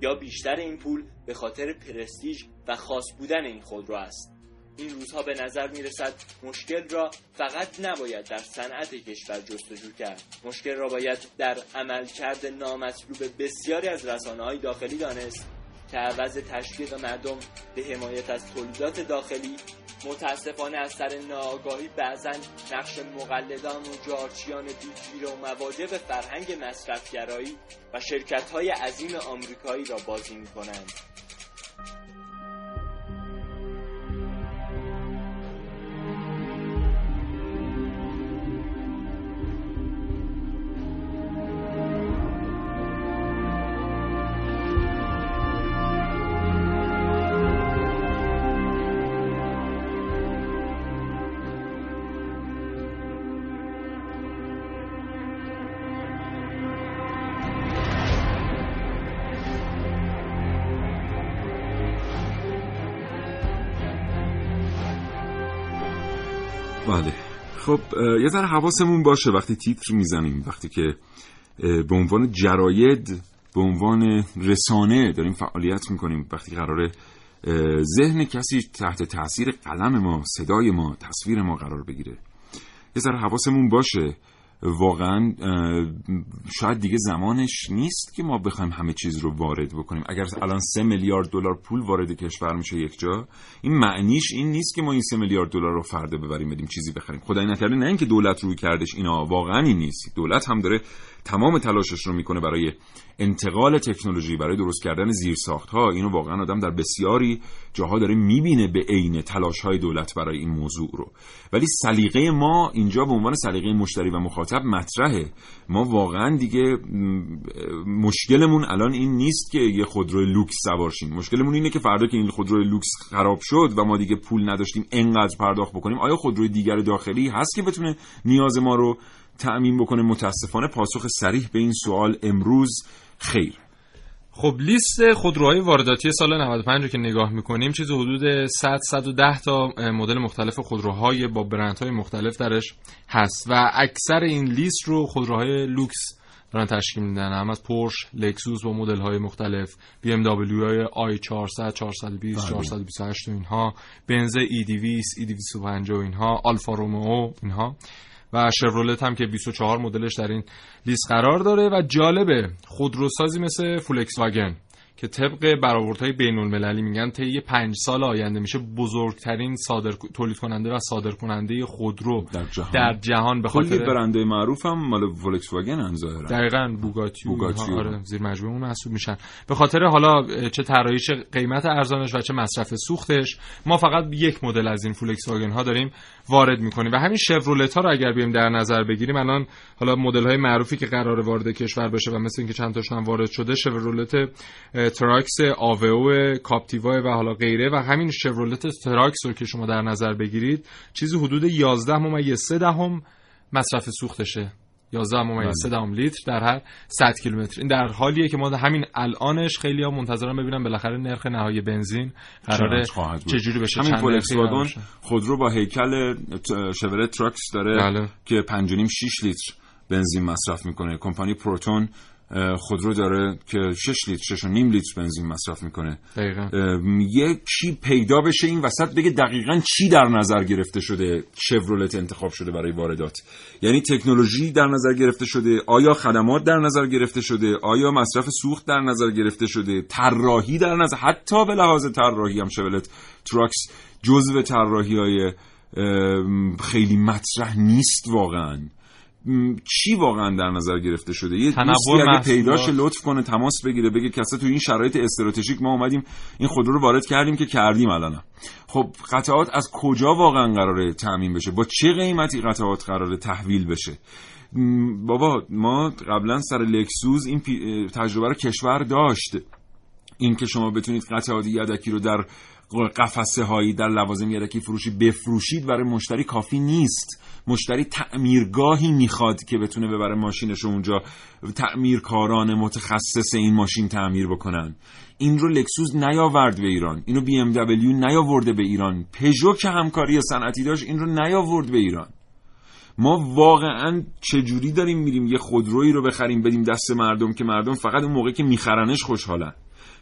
یا بیشتر این پول به خاطر پرستیژ و خاص بودن این خودرو است. این روزها به نظر می رسد مشکل را فقط نباید در صنعت کشور جستجو کرد. مشکل را باید در عملکرد نامطلوب بسیاری از رسانه های داخلی دانست. که عوض تشویق مردم به حمایت از تولیدات داخلی متاسفانه از سر ناآگاهی بعضا نقش مقلدان و جارچیان بیگیر و مواجه به فرهنگ مصرفگرایی و شرکت های عظیم آمریکایی را بازی می کنند. خب یه ذره حواسمون باشه وقتی تیتر می‌زنیم وقتی که به عنوان جراید به عنوان رسانه داریم فعالیت می‌کنیم وقتی قراره ذهن کسی تحت تاثیر قلم ما صدای ما تصویر ما قرار بگیره. یه ذره حواسمون باشه. واقعا شاید دیگه زمانش نیست که ما بخوایم همه چیز رو وارد بکنیم. اگر الان سه میلیارد دلار پول وارد کشور میشه یک جا این معنیش این نیست که ما این سه میلیارد دلار رو فرده ببریم بدیم چیزی بخریم. خدای نکرده نه اینکه دولت رویکردش اینا واقعا این نیست. دولت هم داره تمام تلاشش رو می‌کنه برای انتقال تکنولوژی برای درست کردن زیرساخت ها اینو واقعا آدم در بسیاری جاها داره می‌بینه به عینه تلاش های دولت برای این موضوع رو. ولی سلیقه ما اینجا به عنوان سلیقه مشتری و مخاطب مطرحه. ما واقعا دیگه مشکلمون الان این نیست که یه خودرو لوکس سوار شیم مشکلمون اینه که فردا که این خودرو لوکس خراب شد و ما دیگه پول نداشتیم انقدر پرداخت بکنیم آیا خودروی دیگر داخلی هست که بتونه نیاز ما رو تأمین بکنه. متاسفانه پاسخ صریح به این سوال امروز خیر. خب لیست خودروهای وارداتی سال 95 رو که نگاه می‌کنیم چیز حدود 100 110 تا مدل مختلف خودروهای با برندهای مختلف درش هست و اکثر این لیست رو خودروهای لوکس دارن تشکیل میدن. هم از پورش، لکسوس با مدل های مختلف، بی ام دبلیو های آی 400, 420, 428 و اینها، بنز ای 200, ای 250 و اینها، آلفا رومئو اینها. و شورولت هم که 24 مدلش در این لیست قرار داره و جالبه خودروسازی مثل فولکس واگن که طبق برآوردهای بین المللی میگن طی پنج سال آینده میشه بزرگترین صادر تولید کننده و صادر کننده خودرو در جهان, در جهان به خاطر برنده معروف هم مال فولکس واگن هم ظاهرا. دقیقاً بوگاتی, بوگاتی آره زیر مجموعه اون محسوب میشن. به خاطر حالا چه طراحی قیمت ارزانش و چه مصرف سوختش ما فقط یک مدل از این فولکس واگن ها داریم. وارد می‌کنیم. و همین شورولت ها رو اگر بیایم در نظر بگیریم الان حالا مدل های معروفی که قرار وارد کشور بشه و مثل اینکه چند تاشون وارد شده شورولت تراکس آوئو کاپتیوا و حالا غیره و همین شورولت تراکس رو که شما در نظر بگیرید چیزی حدود 11 ممیز 3 دهم مصرف سوختشه. 11 ممیز 3 دهم لیتر در هر 100 کیلومتر این در حالیه که ما همین الانش خیلی ها منتظرن ببینن بالاخره نرخ نهایی بنزین قراره چجوری بشه. همین فولکس واگن خودرو با هیکل شورولت تراکس داره بله. که 5.5 6 لیتر بنزین مصرف می‌کنه. کمپانی پروتون خودرو داره که 6 لیتر 6 و نیم لیتر بنزین مصرف می‌کنه. دقیقا. یکی پیدا بشه این وسط بگه دقیقا چی در نظر گرفته شده شورولت انتخاب شده برای واردات. یعنی تکنولوژی در نظر گرفته شده آیا خدمات در نظر گرفته شده آیا مصرف سوخت در نظر گرفته شده طراحی در نظر حتی به لحاظ طراحی هم شورولت تراکس جزو طراحی های خیلی مطرح نیست واقعا. چی واقعا در نظر گرفته شده؟ یه دوستی اگه پیداش لطف کنه تماس بگیره بگه کسا تو این شرایط استراتژیک ما اومدیم این خودرو رو وارد کردیم که کردیم الان. خب قطعات از کجا واقعا قراره تامین بشه؟ با چه قیمتی قطعات قراره تحویل بشه؟ بابا ما قبلا سر لکسوس این تجربه رو کشور داشت. اینکه شما بتونید قطعات یدکی رو در قفسه هایی در لوازم یدکی فروشی بفروشید برای مشتری کافی نیست. مشتری تعمیرگاهی می‌خواد که بتونه ببره ماشینش اونجا. تعمیرکاران متخصص این ماشین تعمیر بکنن. این رو لکسوس نیاورد به ایران. اینو بی ام دبلیو نیاورده به ایران. پژو که همکاری صنعتی داشت این رو نیاورد به ایران. ما واقعا چجوری داریم میریم یه خودرویی رو بخریم بدیم دست مردم که مردم فقط اون موقع که میخرنش خوشحالن.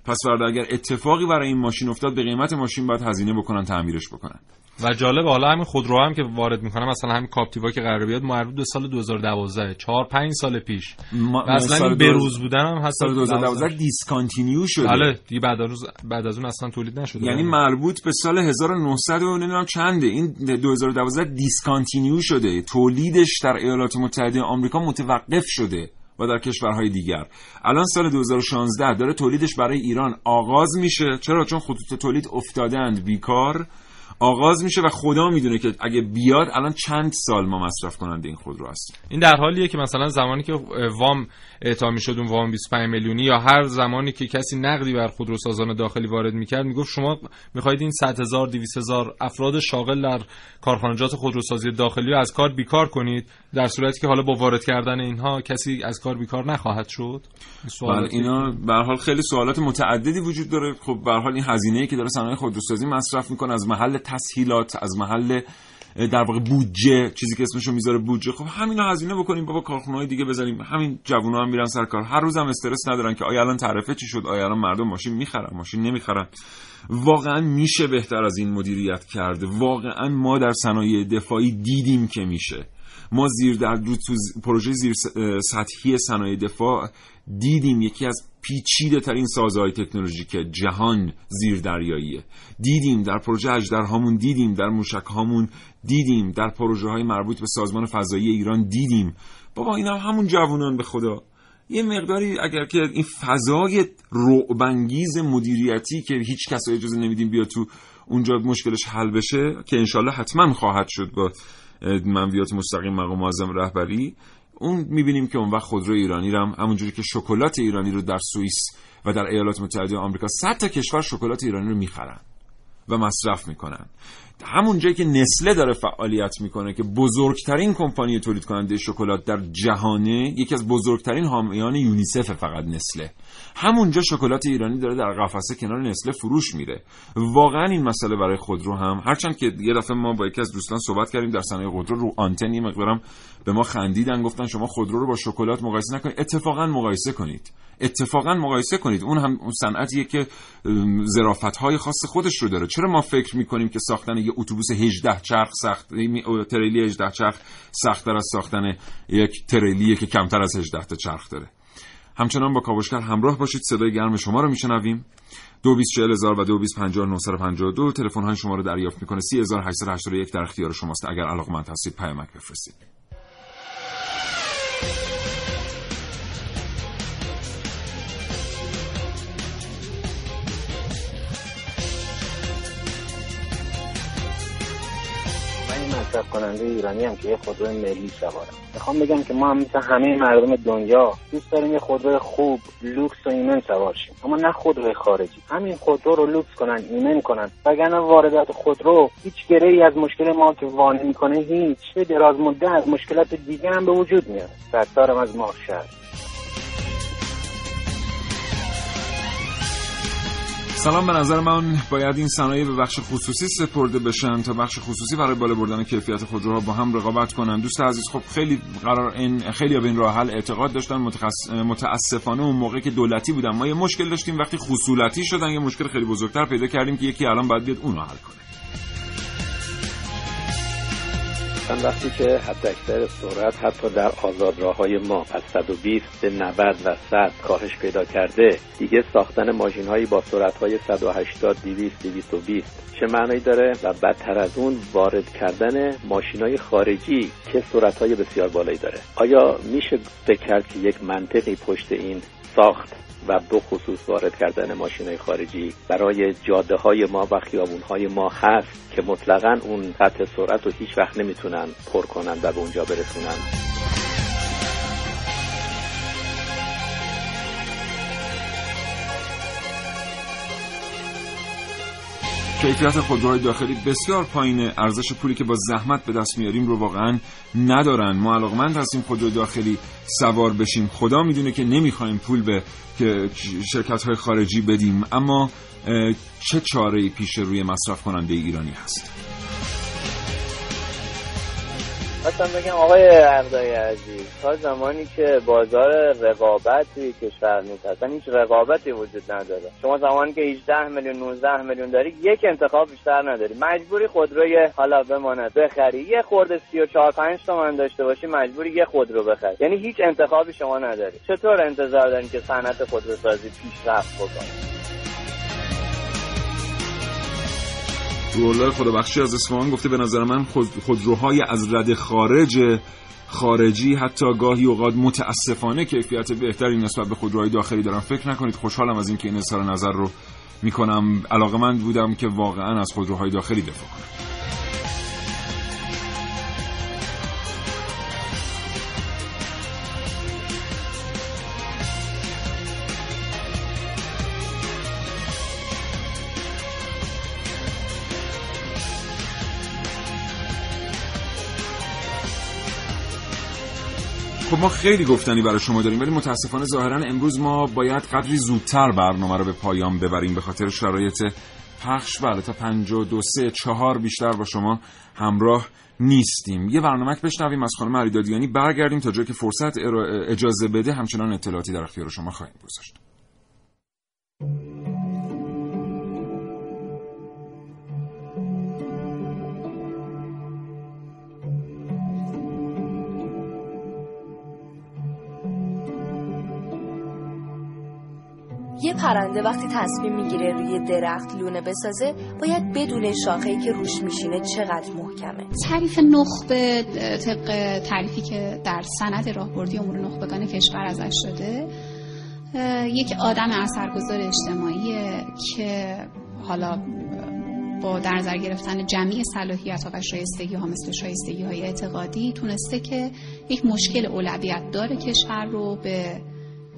پس فردا اگر اتفاقی برای این ماشین افتاد به قیمت ماشین باید هزینه بکنن تعمیرش بکنن. و جالب حالا همین خودرو هم که وارد می‌کنم مثلا همین کاپتیوا که قرار بیاد مربوط به سال 2012 4 5 سال پیش. ما اصلا این بروز بودن هم سال 2012 discontinue شده. بله دیگه بعد از بعد از اون اصلا تولید نشده. یعنی مربوط به سال 1900 و نمی‌دونم چنده. این 2012 discontinue شده. تولیدش در ایالات متحده آمریکا متوقف شده و در کشورهای دیگر. الان سال 2016 داره تولیدش برای ایران آغاز میشه. چرا؟ چون خطوط تولید افتادند. بیکار. آغاز میشه و خدا می‌دونه که اگه بیاد الان چند سال ما مصرف کننده این خودرو هست این در حالیه که مثلا زمانی که وام اعطا می‌شد اون وام 25 میلیونی یا هر زمانی که کسی نقدی بر خودروسازان داخلی وارد می‌کرد می‌گفت شما می‌خواید این 100 هزار 200 هزار افراد شاغل در کارخانجات خودروسازی داخلی رو از کار بیکار کنید در صورتی که حالا با وارد کردن اینها کسی از کار بیکار نخواهد شد؟ بله اینا به حال خیلی سوالات متعددی وجود داره. خب به حال این هزینه‌ای که داره صنایع خودروسازی مصرف می‌کنه از محل تسهیلات از محل در واقع بودجه چیزی که اسمشو می‌ذاره بودجه. خب همینا هزینه بکنیم بابا کارخونه دیگه بزنیم. همین جوونا هم میرن سر کار. هر روزم استرس ندارن که آیا الان تعرفه چی شد؟ آیا الان مردم ماشین می‌خرن؟ ماشین نمی‌خرن. واقعا میشه بهتر از این مدیریت کرد. واقعا ما در صنایع دفاعی دیدیم که میشه. ما زیر در تو پروژه زیر سطحی صنایع دفاع دیدیم یکی از پیچیده ترین سازهای تکنولوژیک جهان زیر دریاییه. دیدیم در پروژه اجدرهامون دیدیم در موشک هامون دیدیم در پروژه های مربوط به سازمان فضایی ایران دیدیم. بابا اینا هم همون جوانان به خدا. یه مقداری اگر که این فضای رعبانگیز مدیریتی که هیچ کس اجازه نمیدیم بیا تو اونجا مشکلش حل بشه که انشالله حتما خواهد شد با منویات مستقیم مقام معظم رهبری. اون می‌بینیم که اون وقت خودرو ایرانی رو هم همونجوری که شکلات ایرانی رو در سوئیس و در ایالات متحده آمریکا صد تا کشور شکلات ایرانی رو می‌خرن و مصرف می‌کنن. همون جایی که نسله داره فعالیت می‌کنه که بزرگترین کمپانی تولید کننده شکلات در جهانه یکی از بزرگترین حامیان یونیسف فقط نسله. همونجا شکلات ایرانی داره در قفسه کنار نسله فروش میره. واقعا این مسئله برای خودرو هم هرچند که یه دفعه ما با یکی از دوستان صحبت کردیم در صنایع خودرو رو آنتن یه مقدارم به ما خندیدن گفتن شما خودرو رو با شکلات مقایسه نکنید. اتفاقا مقایسه کنید. اتفاقا مقایسه کنید. اون هم صنعتیه که ظرافت های خاص خودش رو داره. چرا ما فکر می‌کنیم که ساختن یه اتوبوس 18 چرخ سخت تریلی 18 چرخ سختتر از ساختن یک تریلیه که کمتر از 18 تا چرخ داره. همچنان با کاوشگر همراه باشید صدای گرم شما رو میشنویم. دو هزار و دو دو تلفن های شما رو دریافت می‌کنه. سی هزار یک در اختیار شماست. اگر علاقمند هستید پیامک بفرستید. مصرف کننده ایرانی هم که یه خودرو ملی سوارم می‌خوام بگم که ما هم مثل همه مردم دنیا دوست داریم یه خودرو خوب لوکس و ایمن سوار شیم. اما نه خودروی خارجی. همین خودرو رو لوکس کنن ایمن کنن. وگرنه واردات خودرو هیچ گره‌ای از مشکل ما که وا نمی‌کنه هیچ. به دراز مدت از مشکلات دیگه هم به وجود میاد ستارم از ماه سلام به نظر من باید این صنایع به بخش خصوصی سپرده بشن تا بخش خصوصی برای بالا بردن کیفیت خودروها با هم رقابت کنن. دوست عزیز خب خیلی قرار این خیلی به این راه حل اعتقاد داشتن. متاسفانه اون موقع که دولتی بودن ما یه مشکل داشتیم. وقتی خصولتی شدن یه مشکل خیلی بزرگتر پیدا کردیم که یکی الان باید بیاد اونو حل کنه. مثلا وقتی که حد اکثر سرعت حتی در آزاد راه های ما از 120 به 90 و 100 کاهش پیدا کرده دیگه ساختن ماشین هایی با سرعت های 180 200 220 چه معنی داره؟ و بدتر از اون وارد کردن ماشین های خارجی که سرعت های بسیار بالایی داره. آیا میشه فکر کرد که یک منطقی پشت این ساخت و به خصوص وارد کردن ماشین خارجی برای جاده های ما و خیابون های ما هست که مطلقا اون سطح سرعت رو هیچ وقت نمی‌تونن پر کنن و به اونجا برسونن. کیفیت خودروهای داخلی بسیار پایین ارزش پولی که با زحمت به دست میاریم رو واقعا ندارن. ما علاقمند هستیم خودرو داخلی سوار بشیم. خدا می‌دونه که نمی‌خوایم پول به شرکت های خارجی بدیم. اما چه چاره پیش روی مصرف کننده ایرانی هست؟ خواستم بگم آقای اردای عزیز تا زمانی که بازار رقابت توی کشور نیست اصلا هیچ رقابتی وجود نداره. شما زمانی که 18 میلیون 19 میلیون داری یک انتخاب بیشتر نداری. مجبوری خودروی حالا بماند بخری. یه خورده 34 5 تومن داشته باشی مجبوری یه خودرو بخری. یعنی هیچ انتخابی شما نداری. چطور انتظار دارین که صنعت خودروسازی پیشرفت بکنه؟ روح خدا بخشی از اصفهان گفته به نظر من خود خودروهای از رد خارج خارجی حتی گاهی اوقات متاسفانه کیفیت بهتری نسبت به خودروهای داخلی دارن. فکر نکنید خوشحالم از اینکه این اظهار نظر رو می‌کنم. علاقه من بودم که واقعا از خودروهای داخلی دفاع کنم. خب ما خیلی گفتنی برای شما داریم ولی متاسفانه ظاهرا امروز ما باید قدری زودتر برنامه رو به پایان ببریم. به خاطر شرایط پخش بله تا پنج و دو سه چهار بیشتر با شما همراه نیستیم. یه برنامه بشنویم از خانم علیدادیانی برگردیم تا جایی که فرصت اجازه بده. همچنان اطلاعاتی در اختیار شما خواهیم گذاشت. یه پرنده وقتی تصمیم می‌گیره روی درخت لونه بسازه باید بدون شاخه‌ای که روش میشینه چقدر محکمه. تعریف نخبه طبق تعریفی که در سند راهبردی امور نخبگان کشور ازش شده یک آدم اثرگذار اجتماعی که حالا با در نظر گرفتن جمعی صلاحیت ها و شایستگی ها مثل شایستگی های اعتقادی تونسته که یک مشکل اولویت داره کشور رو به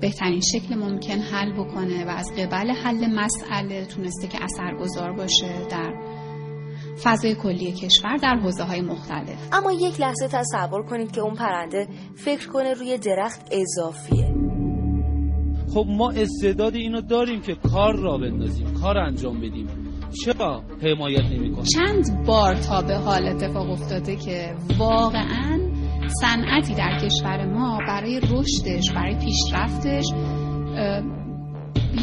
بهترین شکل ممکن حل بکنه و از قبل حل مسئله تونسته که اثرگذار باشه در فضای کلی کشور در حوزه های مختلف. اما یک لحظه تصور کنید که اون پرنده فکر کنه روی درخت اضافیه. خب ما استعداد اینو داریم که کار را بندازیم کار انجام بدیم. چرا حمایت نمی‌کنیم؟ چند بار تا به حال اتفاق افتاده که واقعا صنعتی در کشور ما برای رشدش برای پیشرفتش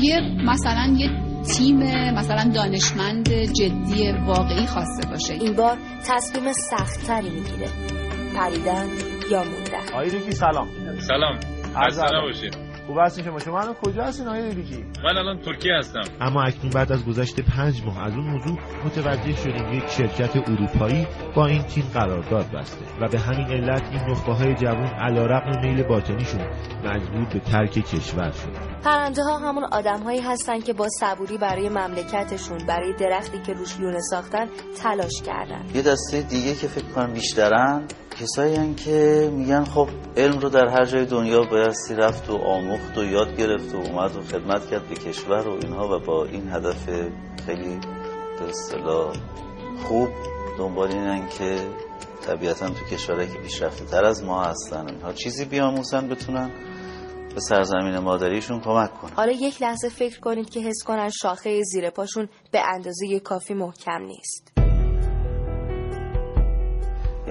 یه مثلا یه تیم مثلا دانشمند جدی واقعی خواسته باشه. این بار تصمیم سختتری می‌گیره. پریدن یا موندن؟ آقای سلام. سلام. خسته نباشید. خوب هستین شما؟ شما الان کجا هستین آقای ریکی من الان ترکیه هستم. اما اکنون بعد از گذشت پنج ماه از اون موضوع متوجه شدیم یک شرکت اروپایی با این تیم قرارداد بسته و به همین علت این نخبه های جوان علیرغم میل باطنیشون مجبور به ترک کشور شد پرنده ها همون آدم هایی هستن که با صبوری برای مملکتشون برای درختی که روش لونه ساختن تلاش کردن. یه دسته دیگه که فکر کنم بیشترن کسایی که میگن خب علم رو در هر جای دنیا بایستی رفت و آموخت و یاد گرفت و اومد و خدمت کرد به کشور و اینها و با این هدف خیلی به اصطلاح خوب دنبال اینن که طبیعتا تو کشورهایی که پیشرفته تر از ما هستن اینها چیزی بیاموزن بتونن به سرزمین مادریشون کمک کنن. حالا یک لحظه فکر کنید که حس کنن شاخه زیر پاشون به اندازه کافی محکم نیست.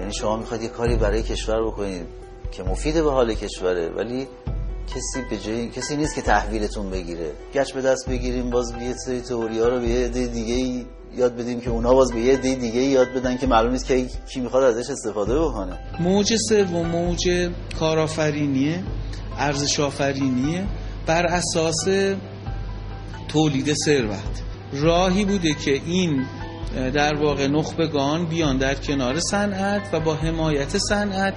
یعنی شما می‌خواید یه کاری برای کشور بکنید که مفید به حال کشوره ولی کسی به جای کسی نیست که تحویلتون بگیره. گچ به دست بگیریم باز یه سری تئوری ها رو به یه عده دیگه یاد بدیم که اونا باز به یه عده دیگه یاد بدن که معلوم نیست که کی می‌خواد ازش استفاده بکنه. موج سوم موج کارآفرینیه ارزش آفرینیه. بر اساس تولید ثروت. راهی بوده که این در واقع نخبگان بیان در کنار صنعت و با حمایت صنعت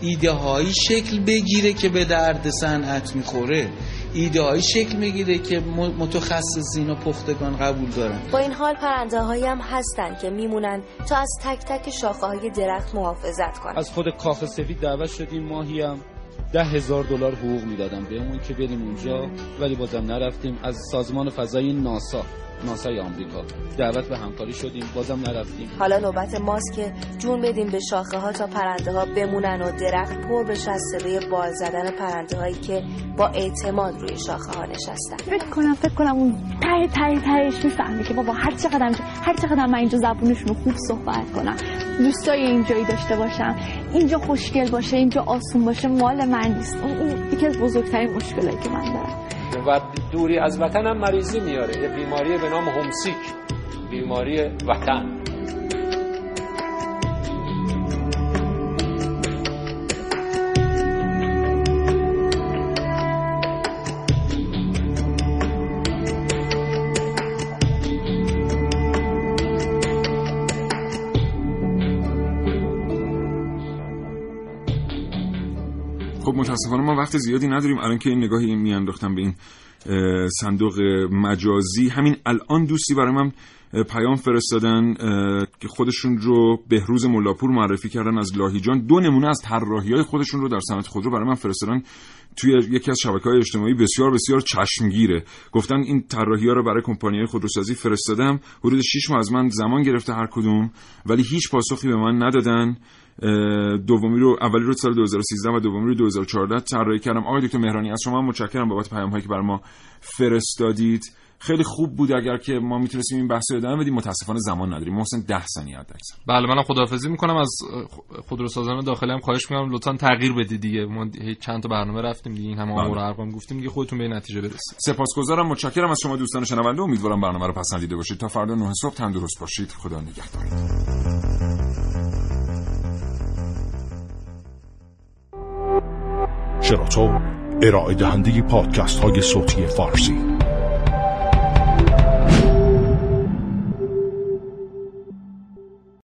ایده هایی شکل بگیره که به درد صنعت می‌خوره. ایده هایی شکل می‌گیره که متخصصین و پختگان قبول دارن. با این حال پرنده هایی هم هستن که میمونن تا از تک تک شاخه های درخت محافظت کنن. از خود کاخ سفید دعوت شدیم. ماهی هم ده هزار دلار حقوق می‌دادم بهمون که بریم اونجا ولی بازم نرفتیم از سازمان فضایی ناسا. ناسای آمریکا. دعوت به همکاری شدیم بازم نرفتیم. حالا نوبت ماست که جون بدیم به شاخه ها تا پرنده ها بمونن و درخت پر بشه از صدای بال زدن پرنده هایی که با اعتماد روی شاخه ها نشستن. فکر کنم فکر کنم اون ته ته تهش می‌فهمه که بابا هر چقدر هر چقدر من اینجا زبونشون رو خوب صحبت کنم. دوستای اینجایی داشته باشم. اینجا خوشگل باشه اینجا آسون باشه مال من نیست. اون یکی از بزرگترین مشکلاتی که من دارم. و دوری از وطن هم مریضی میاره. یه بیماری به نام همسیک. بیماری وطن. متاسفانه ما وقت زیادی نداریم. الان که این نگاهی میانداختم به این صندوق مجازی. همین الان دوستی برای من پیام فرستادن که خودشون رو بهروز ملاپور معرفی کردن از لاهیجان دو نمونه از طراحی های خودشون رو در صنعت خودرو برای من فرستادن توی یکی از شبکه های اجتماعی بسیار بسیار چشمگیره. گفتن این طراحی ها رو برای کمپانی خودروسازی فرستادم. حدود 6 ماه از من زمان گرفته هر کدوم ولی هیچ پاسخی به من ندادن. دومی رو اولی رو سال 2013 و دومی رو 2014 طراحی کردم. آقای دکتر مهرانی از شما متشکرم بابت پیام هایی که برای ما فرستادید. خیلی خوب بود اگر که ما می‌تونستیم این بحث رو ادامه بدیم. متاسفانه زمان نداریم. محسن 10 ثانیه حد بله منم خداحافظی می‌کنم. از خودروسازان داخلی هم خواهش می‌کنم لطفا تغییر بدید دیگه. ما چند تا برنامه رفتیم دیگه. این همه آمار ارقام گفتیم دیگه خودتون به نتیجه برسید. سپاسگزارم. متشکرم. از شما دوستان شنونده امیدوارم برنامه رو پسندیده باشید. تا فردا 9 صبح تندرست باشید. خدا نگهدار شراطو ارائه دهنده پادکست های صوتی فارسی.